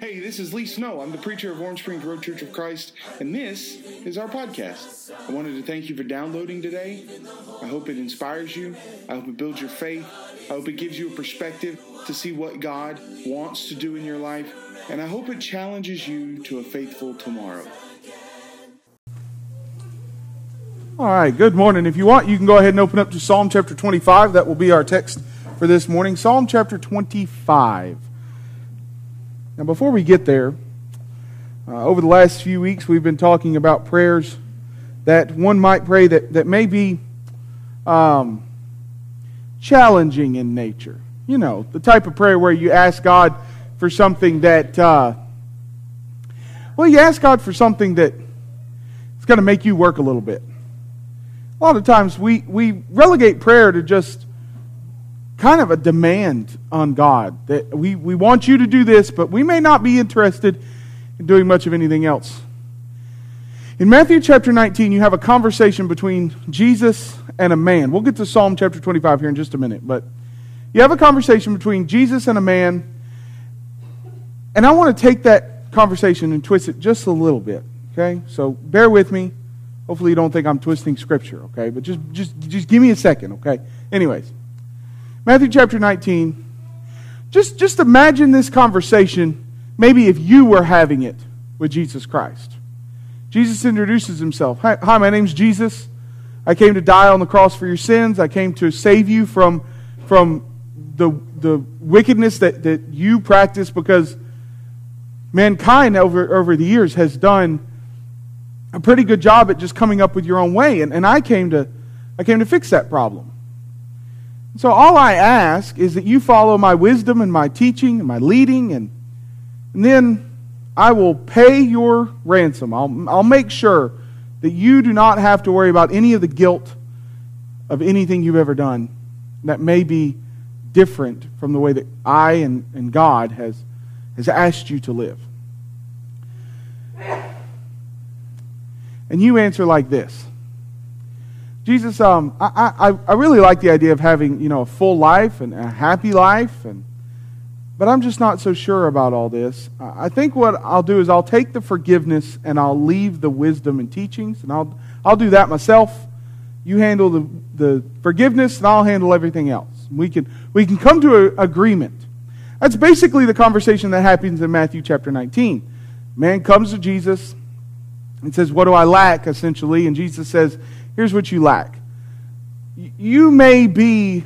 Hey, this is Lee Snow. I'm the preacher of Orange Springs Road Church of Christ, and this is our podcast. I wanted to thank you for downloading today. I hope it inspires you. I hope it builds your faith. I hope it gives you a perspective to see what God wants to do in your life. And I hope it challenges you to a faithful tomorrow. All right, good morning. If you want, you can go ahead and open up to Psalm chapter 25. That will be our text for this morning. Psalm chapter 25. Now, before we get there, uh, over the last few weeks, we've been talking about prayers that one might pray that, that may be um, challenging in nature. You know, the type of prayer where you ask God for something that, uh, well, you ask God for something that it's going to make you work a little bit. A lot of times we, we relegate prayer to just kind of a demand on God that we, we want you to do this, but we may not be interested in doing much of anything else. In Matthew chapter 19, you have a conversation between Jesus and a man. We'll get to Psalm chapter 25 here in just a minute, but you have a conversation between Jesus and a man, and I want to take that conversation and twist it just a little bit, okay? So bear with me. Hopefully you don't think I'm twisting scripture, okay? But just just just give me a second, okay? Anyways, Matthew chapter 19. Just, just imagine this conversation, maybe if you were having it with Jesus Christ. Jesus introduces himself. Hi, hi, my name's Jesus. I came to die on the cross for your sins. I came to save you from, from the, the wickedness that, that you practice because mankind over, over the years has done a pretty good job at just coming up with your own way. And, and I, came to, I came to fix that problem. So all I ask is that you follow my wisdom and my teaching and my leading, and, and then I will pay your ransom. I'll, I'll make sure that you do not have to worry about any of the guilt of anything you've ever done that may be different from the way that I and, and God has, has asked you to live. And you answer like this Jesus, um, I, I, I really like the idea of having, you know, a full life and a happy life, and, but I'm just not so sure about all this. I think what I'll do is I'll take the forgiveness and I'll leave the wisdom and teachings, and I'll, I'll do that myself. You handle the, the forgiveness, and I'll handle everything else. We can, we can come to an agreement. That's basically the conversation that happens in Matthew chapter 19. Man comes to Jesus and says, What do I lack, essentially? And Jesus says, Here's what you lack. You may be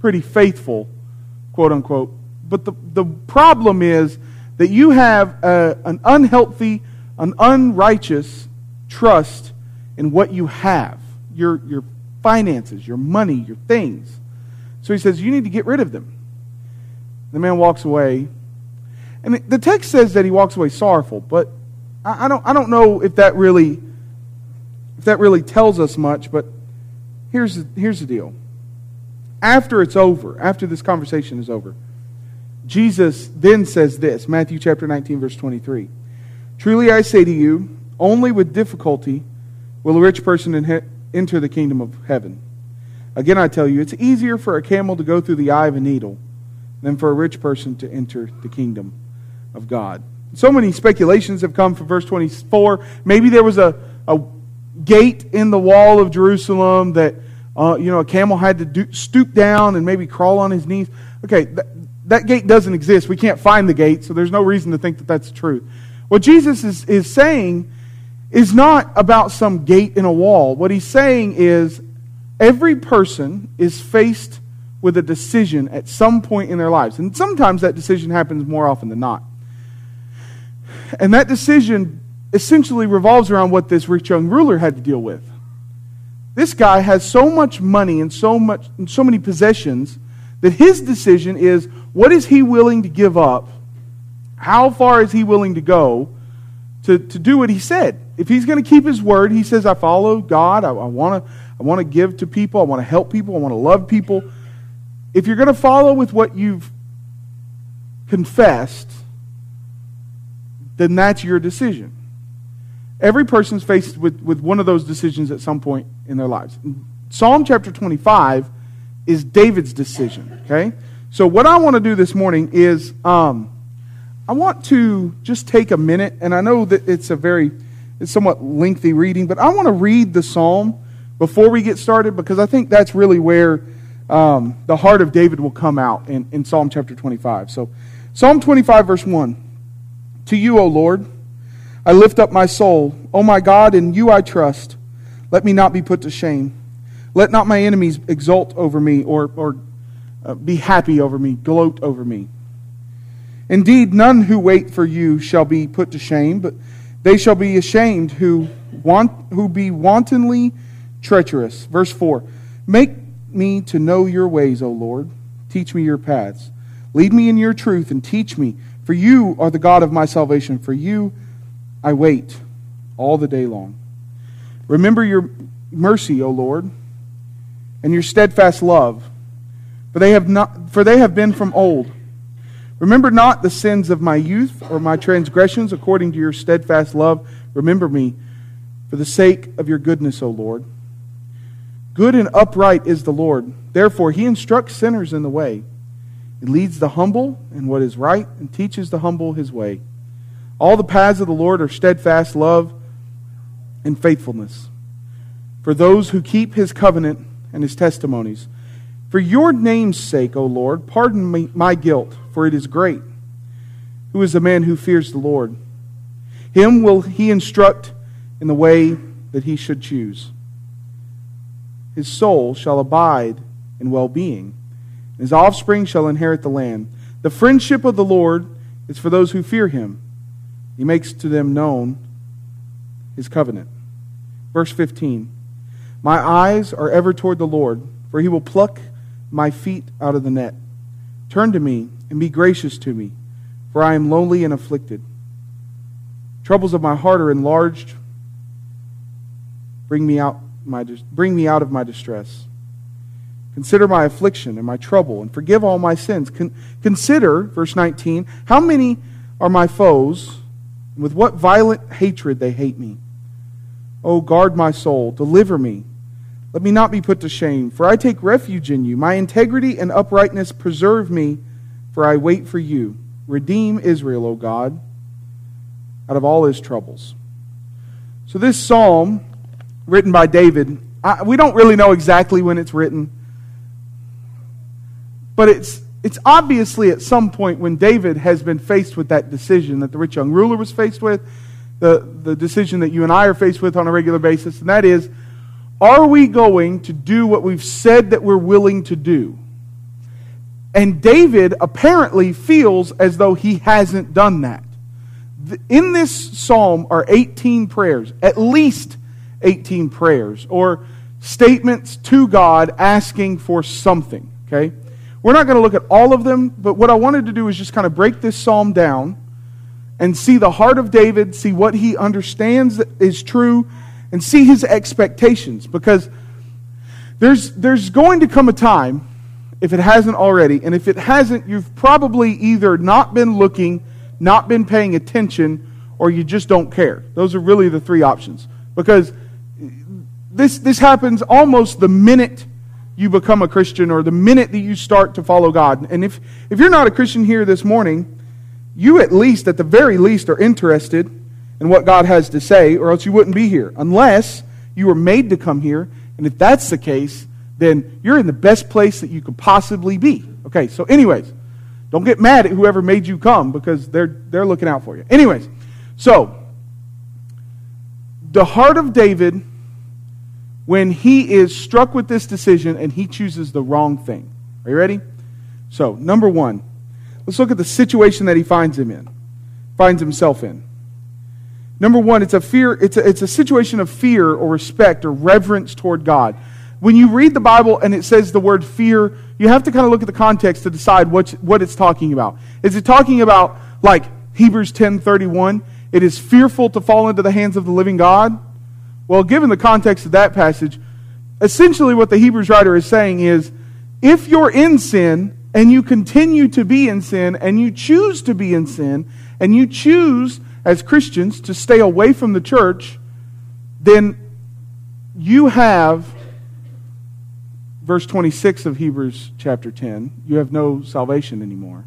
pretty faithful, quote unquote, but the, the problem is that you have a, an unhealthy, an unrighteous trust in what you have your, your finances, your money, your things. So he says, You need to get rid of them. The man walks away. And the text says that he walks away sorrowful, but I don't, I don't know if that really if that really tells us much, but here's the, here's the deal. After it's over, after this conversation is over, Jesus then says this Matthew chapter 19, verse 23. Truly I say to you, only with difficulty will a rich person enter the kingdom of heaven. Again, I tell you, it's easier for a camel to go through the eye of a needle than for a rich person to enter the kingdom of God. So many speculations have come from verse 24. Maybe there was a, a gate in the wall of Jerusalem that, uh, you know, a camel had to do, stoop down and maybe crawl on his knees. Okay, that, that gate doesn't exist. We can't find the gate, so there's no reason to think that that's true. What Jesus is, is saying is not about some gate in a wall. What he's saying is every person is faced with a decision at some point in their lives. And sometimes that decision happens more often than not. And that decision essentially revolves around what this rich young ruler had to deal with. This guy has so much money and so much and so many possessions that his decision is what is he willing to give up? How far is he willing to go to, to do what he said? If he's going to keep his word, he says, I follow God. I, I want to I want to give to people. I want to help people. I want to love people. If you're going to follow with what you've confessed, then that's your decision. Every person is faced with, with one of those decisions at some point in their lives. Psalm chapter 25 is David's decision, okay? So, what I want to do this morning is um, I want to just take a minute, and I know that it's a very, it's somewhat lengthy reading, but I want to read the psalm before we get started because I think that's really where um, the heart of David will come out in, in Psalm chapter 25. So, Psalm 25, verse 1. To you, O Lord, I lift up my soul. O my God, in you I trust. Let me not be put to shame. Let not my enemies exult over me or, or uh, be happy over me, gloat over me. Indeed, none who wait for you shall be put to shame, but they shall be ashamed who, want, who be wantonly treacherous. Verse 4 Make me to know your ways, O Lord. Teach me your paths. Lead me in your truth and teach me, for you are the God of my salvation. For you I wait all the day long. Remember your mercy, O Lord, and your steadfast love, for they have, not, for they have been from old. Remember not the sins of my youth or my transgressions according to your steadfast love. Remember me for the sake of your goodness, O Lord. Good and upright is the Lord. Therefore, he instructs sinners in the way. He leads the humble in what is right and teaches the humble his way. All the paths of the Lord are steadfast love and faithfulness for those who keep his covenant and his testimonies. For your name's sake, O Lord, pardon me my guilt, for it is great. Who is the man who fears the Lord? Him will he instruct in the way that he should choose. His soul shall abide in well being, and his offspring shall inherit the land. The friendship of the Lord is for those who fear him. He makes to them known his covenant. Verse 15 My eyes are ever toward the Lord, for he will pluck my feet out of the net. Turn to me and be gracious to me, for I am lonely and afflicted. Troubles of my heart are enlarged. Bring me out, my, bring me out of my distress. Consider my affliction and my trouble, and forgive all my sins. Con- consider, verse 19, how many are my foes, and with what violent hatred they hate me. Oh, guard my soul, deliver me let me not be put to shame, for I take refuge in you. My integrity and uprightness preserve me, for I wait for you. Redeem Israel, O God, out of all his troubles. So, this psalm, written by David, I, we don't really know exactly when it's written, but it's, it's obviously at some point when David has been faced with that decision that the rich young ruler was faced with, the, the decision that you and I are faced with on a regular basis, and that is are we going to do what we've said that we're willing to do? And David apparently feels as though he hasn't done that. In this psalm are 18 prayers, at least 18 prayers, or statements to God asking for something. Okay? We're not going to look at all of them, but what I wanted to do is just kind of break this psalm down and see the heart of David, see what he understands is true, and see his expectations because there's, there's going to come a time, if it hasn't already, and if it hasn't, you've probably either not been looking, not been paying attention, or you just don't care. Those are really the three options. Because this, this happens almost the minute you become a Christian or the minute that you start to follow God. And if, if you're not a Christian here this morning, you at least, at the very least, are interested in what God has to say, or else you wouldn't be here. Unless you were made to come here. And if that's the case, then you're in the best place that you could possibly be. Okay, so, anyways, don't get mad at whoever made you come because they're, they're looking out for you. Anyways, so, the heart of David when he is struck with this decision and he chooses the wrong thing. Are you ready? So, number one, let's look at the situation that he finds him in, finds himself in. Number one, it's a fear, it's a, it's a situation of fear or respect or reverence toward God. When you read the Bible and it says the word fear, you have to kind of look at the context to decide what, what it's talking about. Is it talking about like Hebrews 10:31, it is fearful to fall into the hands of the living God? Well, given the context of that passage, essentially what the Hebrews writer is saying is if you're in sin and you continue to be in sin and you choose to be in sin and you choose as Christians to stay away from the church, then you have, verse 26 of Hebrews chapter 10, you have no salvation anymore.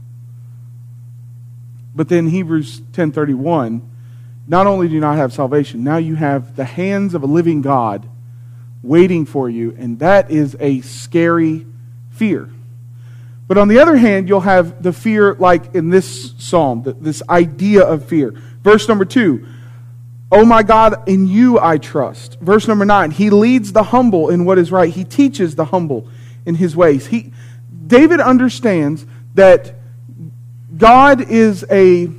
But then Hebrews 10:31, not only do you not have salvation, now you have the hands of a living God waiting for you, and that is a scary fear. But on the other hand, you'll have the fear like in this psalm, this idea of fear. Verse number 2, Oh my God, in you I trust. Verse number 9, he leads the humble in what is right. He teaches the humble in his ways. He David understands that God is a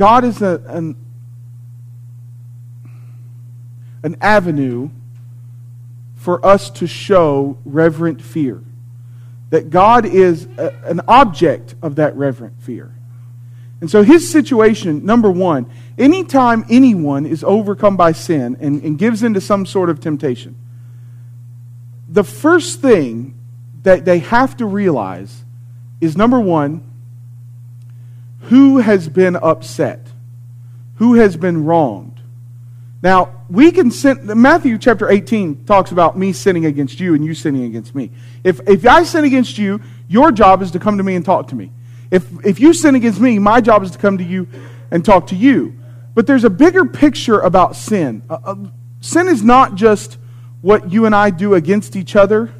God is a, an, an avenue for us to show reverent fear. That God is a, an object of that reverent fear. And so his situation, number one, anytime anyone is overcome by sin and, and gives into some sort of temptation, the first thing that they have to realize is number one, who has been upset? Who has been wronged? Now, we can sin. Matthew chapter 18 talks about me sinning against you and you sinning against me. If, if I sin against you, your job is to come to me and talk to me. If, if you sin against me, my job is to come to you and talk to you. But there's a bigger picture about sin. Uh, uh, sin is not just what you and I do against each other,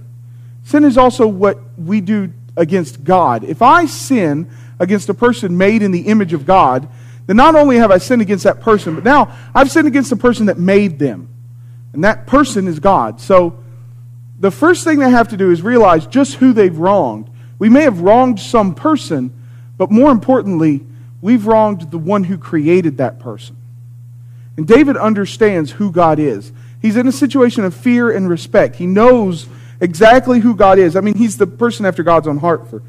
sin is also what we do against God. If I sin against a person made in the image of God, then not only have I sinned against that person, but now I've sinned against the person that made them. And that person is God. So the first thing they have to do is realize just who they've wronged. We may have wronged some person, but more importantly, we've wronged the one who created that person. And David understands who God is. He's in a situation of fear and respect. He knows exactly who God is. I mean, he's the person after God's own heart, for,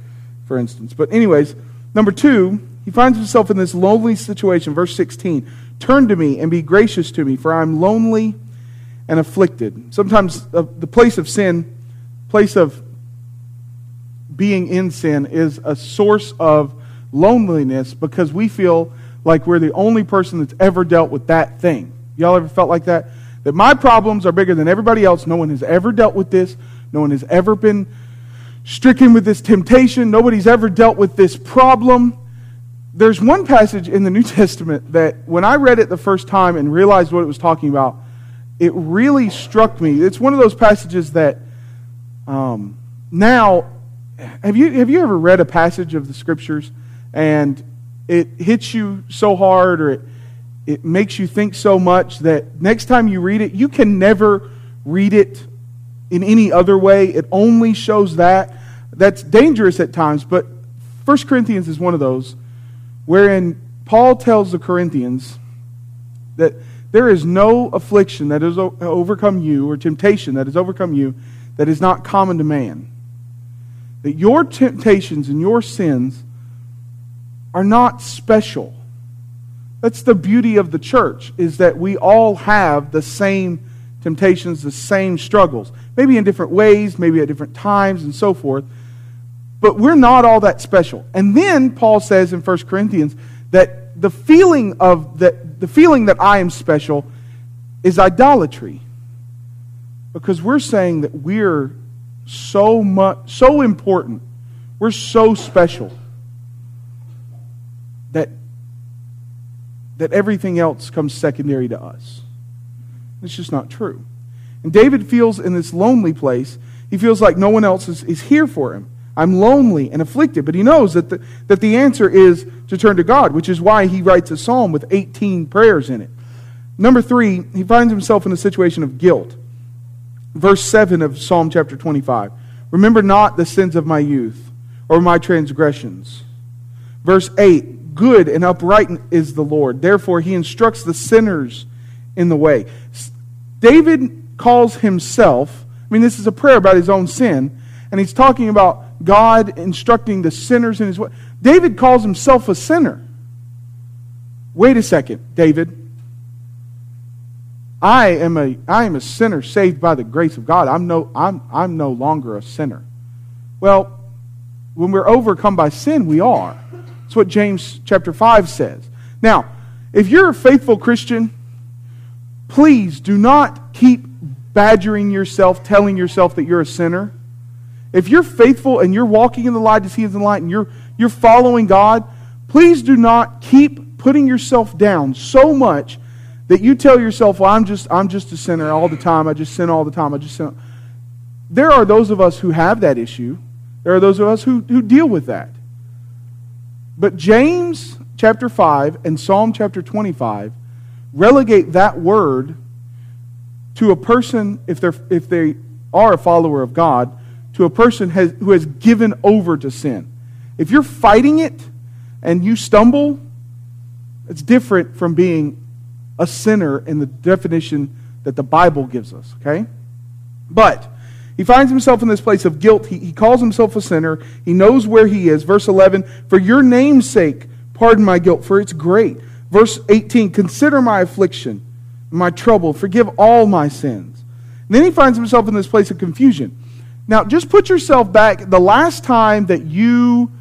for instance. But, anyways, number two, he finds himself in this lonely situation. Verse 16 Turn to me and be gracious to me, for I'm lonely and afflicted. Sometimes uh, the place of sin, place of being in sin, is a source of loneliness because we feel like we're the only person that's ever dealt with that thing. Y'all ever felt like that? That my problems are bigger than everybody else. No one has ever dealt with this. No one has ever been stricken with this temptation. Nobody's ever dealt with this problem. There's one passage in the New Testament that when I read it the first time and realized what it was talking about, it really struck me. It's one of those passages that um, now, have you, have you ever read a passage of the scriptures and it hits you so hard or it, it makes you think so much that next time you read it, you can never read it in any other way. It only shows that. That's dangerous at times, but 1 Corinthians is one of those wherein Paul tells the Corinthians that there is no affliction that has overcome you or temptation that has overcome you that is not common to man. That your temptations and your sins are not special. That's the beauty of the church is that we all have the same temptations, the same struggles maybe in different ways, maybe at different times, and so forth. But we're not all that special. And then Paul says in 1 Corinthians that the feeling of that the feeling that I am special is idolatry. Because we're saying that we're so much so important. We're so special that that everything else comes secondary to us. It's just not true. And David feels in this lonely place, he feels like no one else is, is here for him. I'm lonely and afflicted. But he knows that the, that the answer is to turn to God, which is why he writes a psalm with 18 prayers in it. Number three, he finds himself in a situation of guilt. Verse 7 of Psalm chapter 25 Remember not the sins of my youth or my transgressions. Verse 8 Good and upright is the Lord. Therefore, he instructs the sinners in the way. David calls himself, I mean, this is a prayer about his own sin, and he's talking about God instructing the sinners in his way. David calls himself a sinner. Wait a second, David. I am a, I am a sinner saved by the grace of God. I'm no, I'm, I'm no longer a sinner. Well, when we're overcome by sin, we are. That's what James chapter 5 says. Now, if you're a faithful Christian, please do not keep badgering yourself, telling yourself that you're a sinner, if you're faithful and you're walking in the light as He is in the light and you're, you're following God, Please do not keep putting yourself down so much that you tell yourself, well, I'm just, I'm just a sinner all the time. I just sin all the time. I just sin. There are those of us who have that issue. There are those of us who, who deal with that. But James chapter 5 and Psalm chapter 25 relegate that word to a person, if, they're, if they are a follower of God, to a person has, who has given over to sin. If you're fighting it and you stumble, it's different from being a sinner in the definition that the Bible gives us, okay? But he finds himself in this place of guilt. He, he calls himself a sinner. He knows where he is. Verse 11, for your name's sake, pardon my guilt, for it's great. Verse 18, consider my affliction, my trouble, forgive all my sins. And then he finds himself in this place of confusion. Now, just put yourself back the last time that you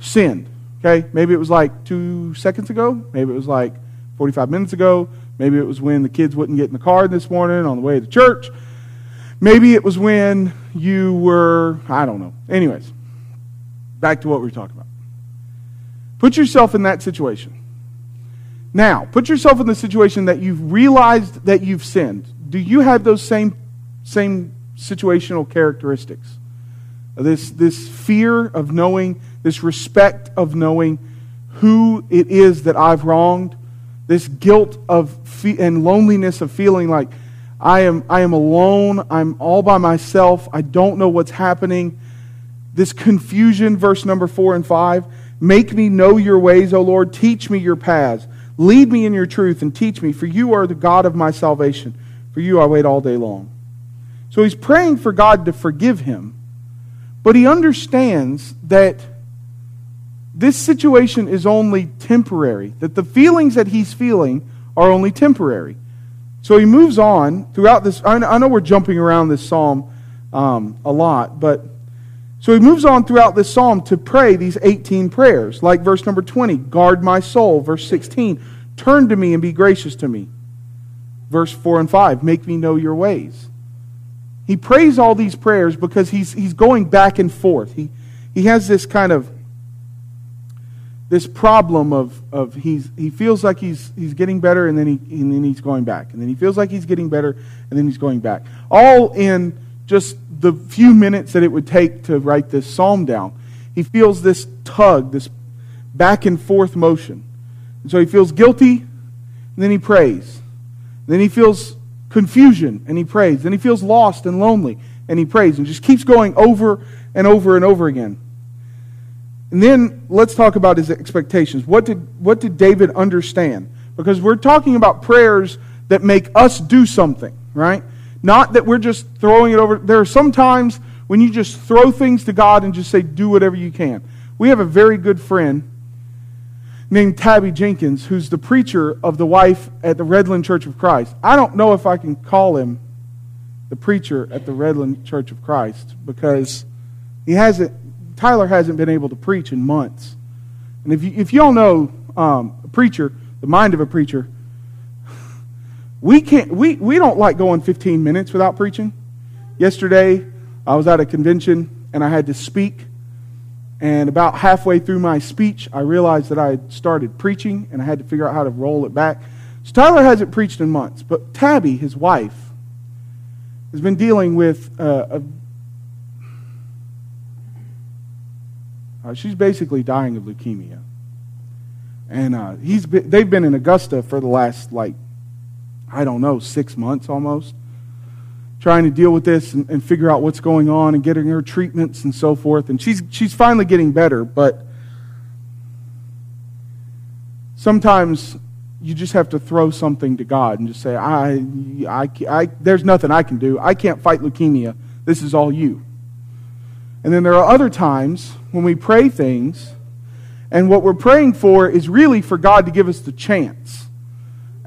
sinned. Okay? Maybe it was like two seconds ago. Maybe it was like 45 minutes ago. Maybe it was when the kids wouldn't get in the car this morning on the way to church. Maybe it was when you were, I don't know. Anyways, back to what we were talking about. Put yourself in that situation. Now, put yourself in the situation that you've realized that you've sinned. Do you have those same, same situational characteristics? This, this fear of knowing, this respect of knowing who it is that I've wronged, this guilt of fe- and loneliness of feeling like I am, I am alone, I'm all by myself, I don't know what's happening. This confusion, verse number four and five. Make me know your ways, O Lord. Teach me your paths. Lead me in your truth and teach me, for you are the God of my salvation. For you I wait all day long. So he's praying for God to forgive him, but he understands that this situation is only temporary, that the feelings that he's feeling are only temporary. So he moves on throughout this. I know we're jumping around this psalm um, a lot, but so he moves on throughout this psalm to pray these 18 prayers, like verse number 20, guard my soul. Verse 16, turn to me and be gracious to me. Verse 4 and 5, make me know your ways. He prays all these prayers because he's, he's going back and forth. He, he has this kind of this problem of, of he's, he feels like he's, he's getting better and then, he, and then he's going back. And then he feels like he's getting better and then he's going back. All in just the few minutes that it would take to write this psalm down. He feels this tug, this back and forth motion. And so he feels guilty, then he prays. Then he feels confusion, and he prays. Then he feels lost and lonely, and he prays. And just keeps going over and over and over again. And then let's talk about his expectations. What did, what did David understand? Because we're talking about prayers that make us do something, right? Not that we're just throwing it over. There are some times when you just throw things to God and just say, do whatever you can. We have a very good friend named Tabby Jenkins, who's the preacher of the wife at the Redland Church of Christ. I don't know if I can call him the preacher at the Redland Church of Christ because he hasn't, Tyler hasn't been able to preach in months. And if you, if you all know um, a preacher, the mind of a preacher, we can't we, we don't like going 15 minutes without preaching. Yesterday i was at a convention and i had to speak. And about halfway through my speech i realized that i had started preaching and i had to figure out how to roll it back. So tyler hasn't preached in months but tabby his wife has been dealing with uh, a, uh, she's basically dying of leukemia. And uh, he's been, they've been in augusta for the last like I don't know, six months almost, trying to deal with this and, and, figure out what's going on and getting her treatments and so forth. And she's, she's finally getting better, but sometimes you just have to throw something to God and just say, I, I, I, there's nothing I can do. I can't fight leukemia. This is all you. And then there are other times when we pray things, and what we're praying for is really for God to give us the chance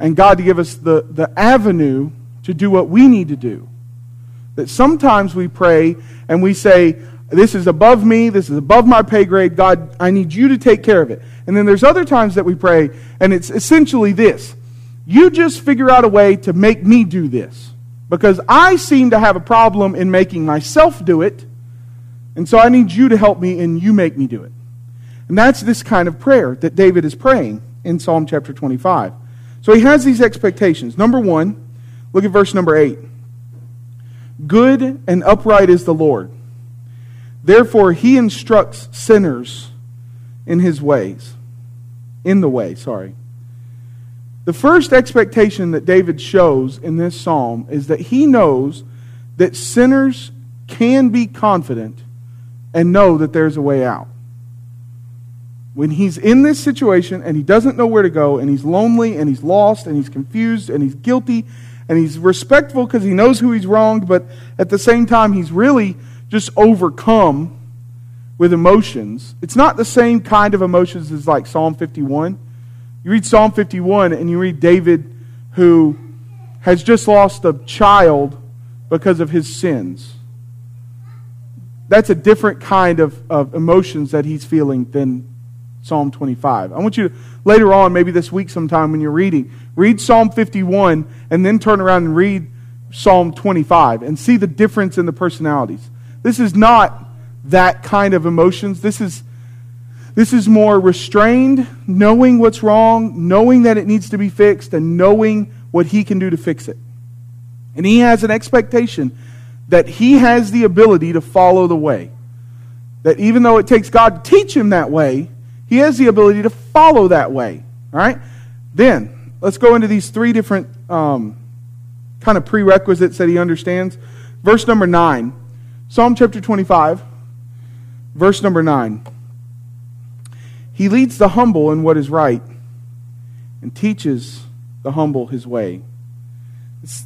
and God to give us the, the avenue to do what we need to do. That sometimes we pray and we say, This is above me, this is above my pay grade. God, I need you to take care of it. And then there's other times that we pray, and it's essentially this You just figure out a way to make me do this. Because I seem to have a problem in making myself do it, and so I need you to help me and you make me do it. And that's this kind of prayer that David is praying in Psalm chapter 25. So he has these expectations. Number one, look at verse number 8. Good and upright is the Lord. Therefore, he instructs sinners in his ways. In the way, sorry. The first expectation that David shows in this psalm is that he knows that sinners can be confident and know that there's a way out. When he's in this situation and he doesn't know where to go and he's lonely and he's lost and he's confused and he's guilty and he's respectful because he knows who he's wronged, but at the same time he's really just overcome with emotions. It's not the same kind of emotions as like Psalm 51 you read Psalm 51 and you read David who has just lost a child because of his sins. That's a different kind of, of emotions that he's feeling than Psalm 25. I want you to, later on, maybe this week sometime when you're reading, read Psalm 51 and then turn around and read Psalm 25 and see the difference in the personalities. This is not that kind of emotions. This is this is more restrained, knowing what's wrong, knowing that it needs to be fixed, and knowing what he can do to fix it. And he has an expectation that he has the ability to follow the way. That even though it takes God to teach him that way, he has the ability to follow that way. All right? Then, let's go into these three different um, kind of prerequisites that he understands. Verse number 9, Psalm chapter 25, verse number 9. He leads the humble in what is right and teaches the humble his way. It's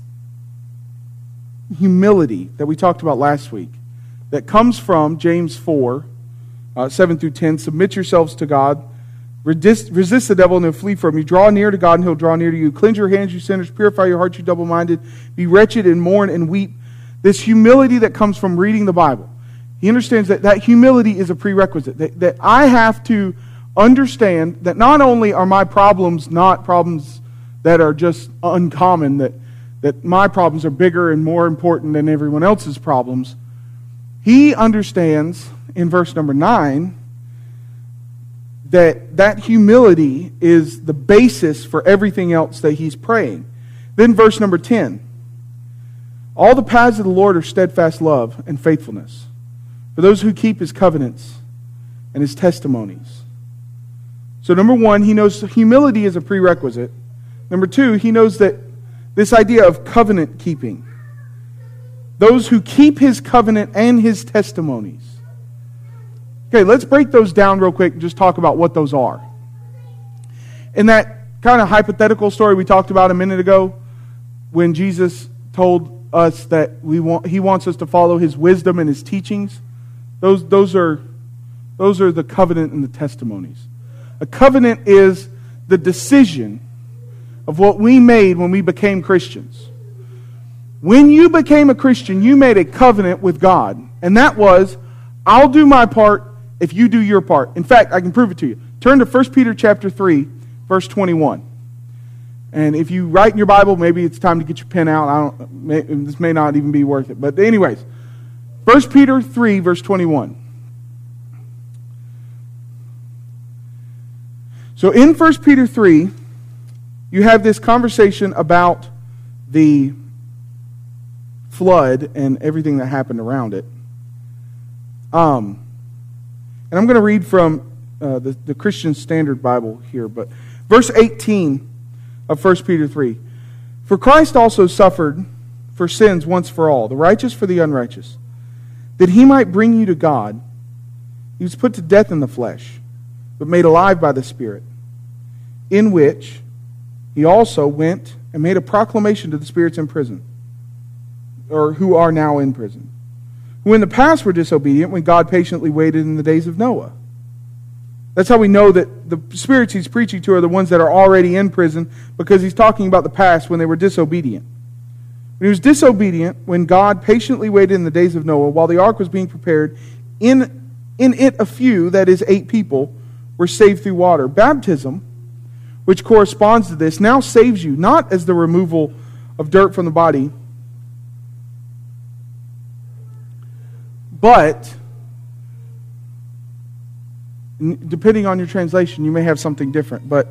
humility that we talked about last week that comes from James 4 uh, 7 through 10. Submit yourselves to God. Resist, resist the devil and he'll flee from you. Draw near to God and he'll draw near to you. Cleanse your hands, you sinners. Purify your hearts, you double minded. Be wretched and mourn and weep. This humility that comes from reading the Bible. He understands that that humility is a prerequisite. That, that I have to understand that not only are my problems not problems that are just uncommon, that, that my problems are bigger and more important than everyone else's problems, he understands in verse number 9 that that humility is the basis for everything else that he's praying. Then verse number 10. All the paths of the Lord are steadfast love and faithfulness for those who keep his covenants and his testimonies. So, number one, he knows humility is a prerequisite. Number two, he knows that this idea of covenant keeping. Those who keep his covenant and his testimonies. Okay, let's break those down real quick and just talk about what those are. In that kind of hypothetical story we talked about a minute ago, when Jesus told us that we want, he wants us to follow his wisdom and his teachings, those, those, are, those are the covenant and the testimonies. A covenant is the decision of what we made when we became Christians. When you became a Christian, you made a covenant with God. And that was, I'll do my part if you do your part. In fact, I can prove it to you. Turn to 1 Peter chapter 3, verse 21. And if you write in your Bible, maybe it's time to get your pen out. I don't, may, this may not even be worth it. But anyways, 1 Peter 3, verse 21. So in 1 Peter 3, you have this conversation about the flood and everything that happened around it. Um, and I'm going to read from uh, the, the Christian Standard Bible here, but verse 18 of 1 Peter 3. For Christ also suffered for sins once for all, the righteous for the unrighteous, that he might bring you to God. He was put to death in the flesh but made alive by the Spirit, in which he also went and made a proclamation to the spirits in prison, or who are now in prison, who in the past were disobedient when God patiently waited in the days of Noah. That's how we know that the spirits he's preaching to are the ones that are already in prison because he's talking about the past when they were disobedient. When he was disobedient, when God patiently waited in the days of Noah while the ark was being prepared, in, in it a few, that is, eight people, were saved through water. Baptism, which corresponds to this, now saves you, not as the removal of dirt from the body, but Depending on your translation, you may have something different, but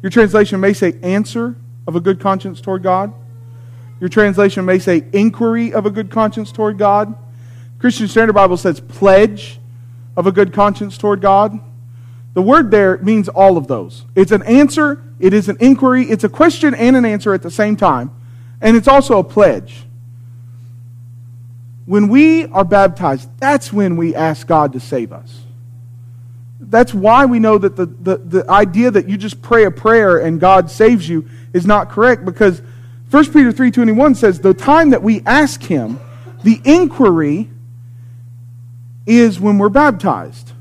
your translation may say answer of a good conscience toward God. Your translation may say inquiry of a good conscience toward God. Christian Standard Bible says pledge of a good conscience toward God. The word there means all of those. It's an answer, it is an inquiry, it's a question and an answer at the same time, and it's also a pledge. When we are baptized, that's when we ask God to save us. That's why we know that the, the, the idea that you just pray a prayer and God saves you is not correct because 1 Peter 3.21 says the time that we ask him, the inquiry is when we're baptized.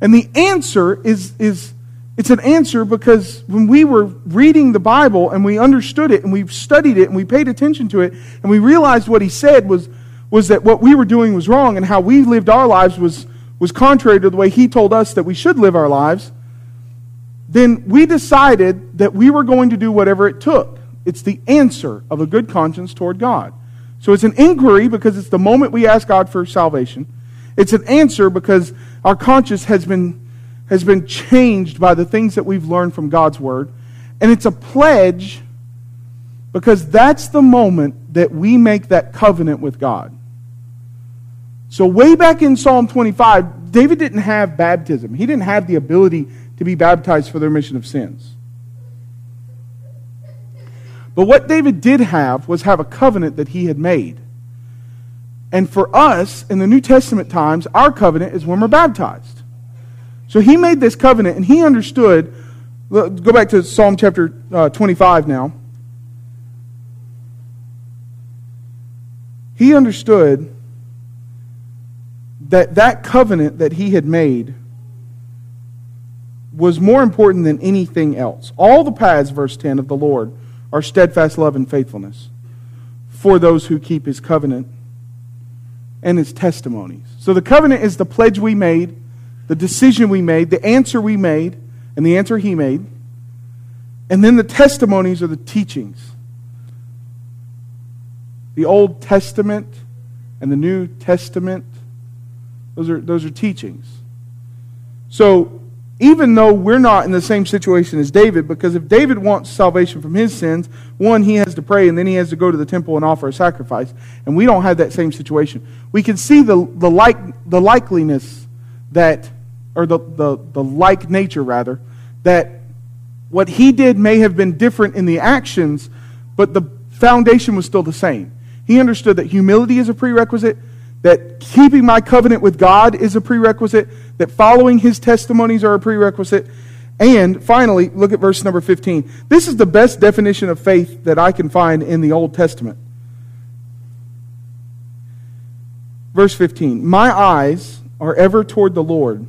And the answer is, is it's an answer because when we were reading the Bible and we understood it and we studied it and we paid attention to it and we realized what he said was, was that what we were doing was wrong and how we lived our lives was, was contrary to the way he told us that we should live our lives, then we decided that we were going to do whatever it took. It's the answer of a good conscience toward God. So it's an inquiry because it's the moment we ask God for salvation. It's an answer because our conscience has been, has been changed by the things that we've learned from God's Word. And it's a pledge because that's the moment that we make that covenant with God. So, way back in Psalm 25, David didn't have baptism. He didn't have the ability to be baptized for the remission of sins. But what David did have was have a covenant that he had made. And for us, in the New Testament times, our covenant is when we're baptized. So he made this covenant and he understood. Go back to Psalm chapter uh, 25 now. He understood that that covenant that he had made was more important than anything else. All the paths, verse 10, of the Lord are steadfast love and faithfulness for those who keep his covenant and his testimonies. So the covenant is the pledge we made, the decision we made, the answer we made, and the answer he made. And then the testimonies are the teachings. The Old Testament and the New Testament, those are, those are teachings. So even though we're not in the same situation as David, because if David wants salvation from his sins, one, he has to pray, and then he has to go to the temple and offer a sacrifice. And we don't have that same situation. We can see the, the, like, the likeliness that, or the, the, the like nature, rather, that what he did may have been different in the actions, but the foundation was still the same. He understood that humility is a prerequisite, that keeping my covenant with God is a prerequisite, that following his testimonies are a prerequisite. And finally, look at verse number 15. This is the best definition of faith that I can find in the Old Testament. Verse 15 My eyes are ever toward the Lord,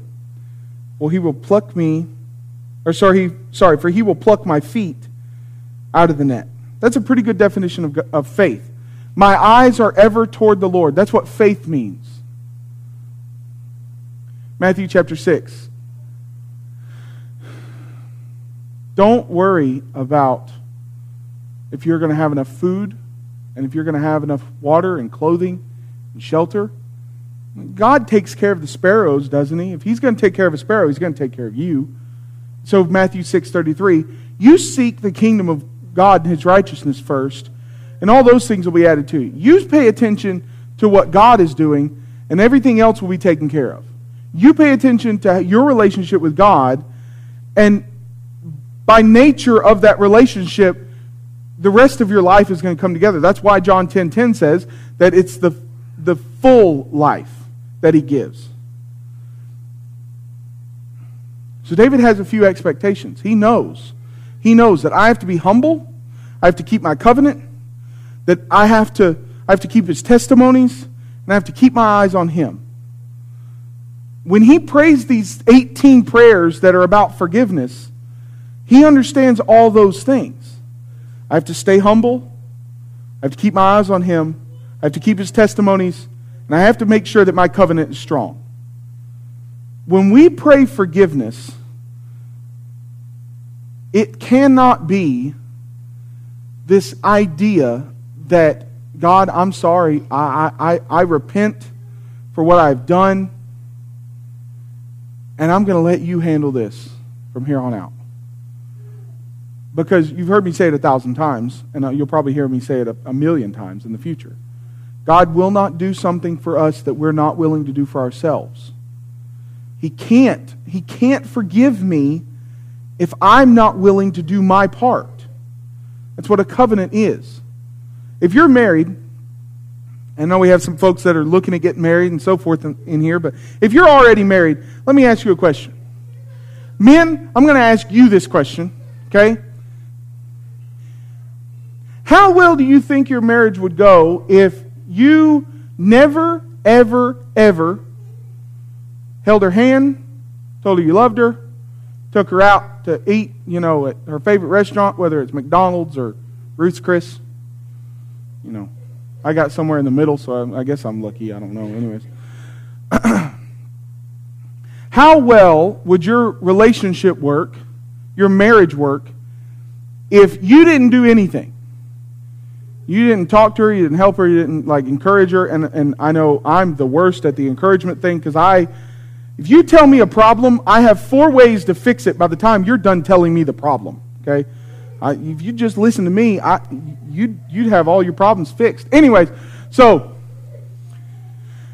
for he will pluck me, or sorry, sorry, for he will pluck my feet out of the net. That's a pretty good definition of, of faith. My eyes are ever toward the Lord. That's what faith means. Matthew chapter 6. Don't worry about if you're going to have enough food and if you're going to have enough water and clothing and shelter. God takes care of the sparrows, doesn't he? If he's going to take care of a sparrow, he's going to take care of you. So Matthew 6:33, you seek the kingdom of God and his righteousness first, and all those things will be added to you. You pay attention to what God is doing, and everything else will be taken care of. You pay attention to your relationship with God, and by nature of that relationship, the rest of your life is going to come together. That's why John 10:10 10, 10 says that it's the, the full life that he gives. So David has a few expectations. He knows. He knows that I have to be humble, I have to keep my covenant, that I have to, I have to keep his testimonies, and I have to keep my eyes on him. When he prays these 18 prayers that are about forgiveness, he understands all those things. I have to stay humble. I have to keep my eyes on him. I have to keep his testimonies. And I have to make sure that my covenant is strong. When we pray forgiveness, it cannot be this idea that, God, I'm sorry. I, I, I repent for what I've done. and I'm going to let you handle this from here on out. Because you've heard me say it a thousand times, and uh, you'll probably hear me say it a, a million times in the future. God will not do something for us that we're not willing to do for ourselves. He can't. He can't forgive me if I'm not willing to do my part. That's what a covenant is. If you're married, I know we have some folks that are looking at getting married and so forth in, in here, but if you're already married, let me ask you a question. Men, I'm going to ask you this question, okay? How well do you think your marriage would go if you never, ever, ever held her hand, told her you loved her, took her out to eat, you know, at her favorite restaurant, whether it's McDonald's or Ruth's Chris? You know, I got somewhere in the middle, so I, I guess I'm lucky. I don't know. Anyways. How well would your relationship work, your marriage work, if you didn't do anything? You didn't talk to her, you didn't help her, you didn't like encourage her, and, and I know I'm the worst at the encouragement thing because I if you tell me a problem, I have four ways to fix it by the time you're done telling me the problem. Okay? I, if you just listen to me, I, you'd, you'd have all your problems fixed. Anyways, so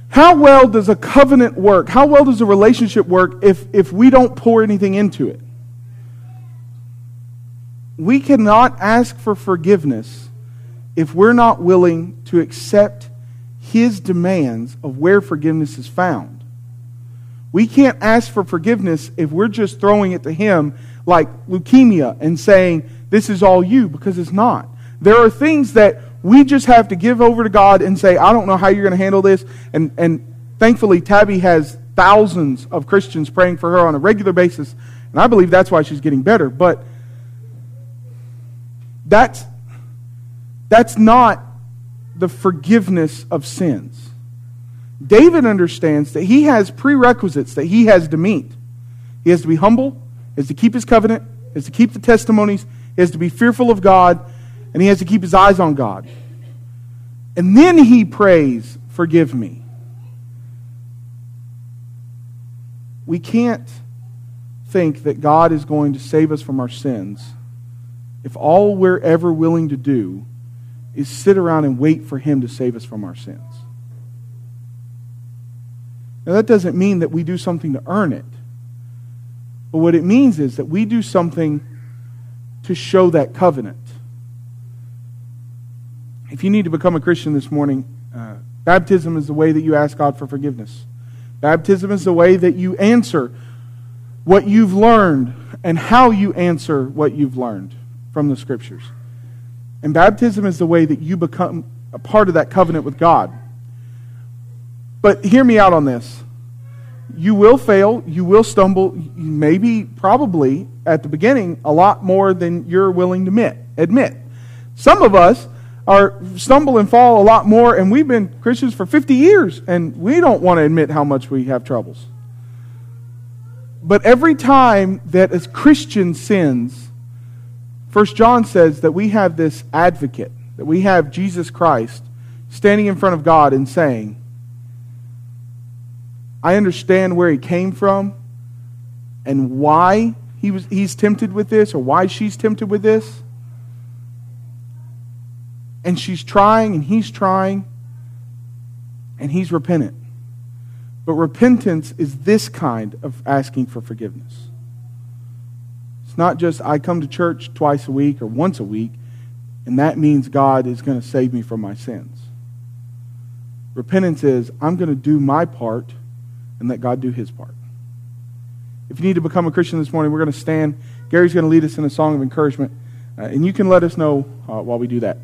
how well does a covenant work? How well does a relationship work if, if we don't pour anything into it? We cannot ask for forgiveness if we're not willing to accept his demands of where forgiveness is found. We can't ask for forgiveness if we're just throwing it to him like leukemia and saying, This is all you, because it's not. There are things that we just have to give over to God and say, I don't know how you're going to handle this. And, and thankfully, Tabby has thousands of Christians praying for her on a regular basis. And I believe that's why she's getting better. But that's, that's not the forgiveness of sins. David understands that he has prerequisites that he has to meet. He has to be humble, he has to keep his covenant, he has to keep the testimonies, he has to be fearful of God, and he has to keep his eyes on God. And then he prays, Forgive me. We can't think that God is going to save us from our sins if all we're ever willing to do is sit around and wait for him to save us from our sins. Now, that doesn't mean that we do something to earn it. But what it means is that we do something to show that covenant. If you need to become a Christian this morning, uh, baptism is the way that you ask God for forgiveness. Baptism is the way that you answer what you've learned and how you answer what you've learned from the Scriptures. And baptism is the way that you become a part of that covenant with God. But hear me out on this. You will fail, you will stumble, maybe, probably, at the beginning, a lot more than you're willing to admit. admit. Some of us are stumble and fall a lot more, and we've been Christians for 50 years, and we don't want to admit how much we have troubles. But every time that a Christian sins, First John says that we have this advocate, that we have Jesus Christ standing in front of God and saying, I understand where he came from and why he was, he's tempted with this or why she's tempted with this. And she's trying and he's trying and he's repentant. But repentance is this kind of asking for forgiveness. It's not just I come to church twice a week or once a week, and that means God is going to save me from my sins. Repentance is I'm going to do my part and let God do his part. If you need to become a Christian this morning, we're going to stand. Gary's going to lead us in a song of encouragement, uh, and you can let us know uh, while we do that.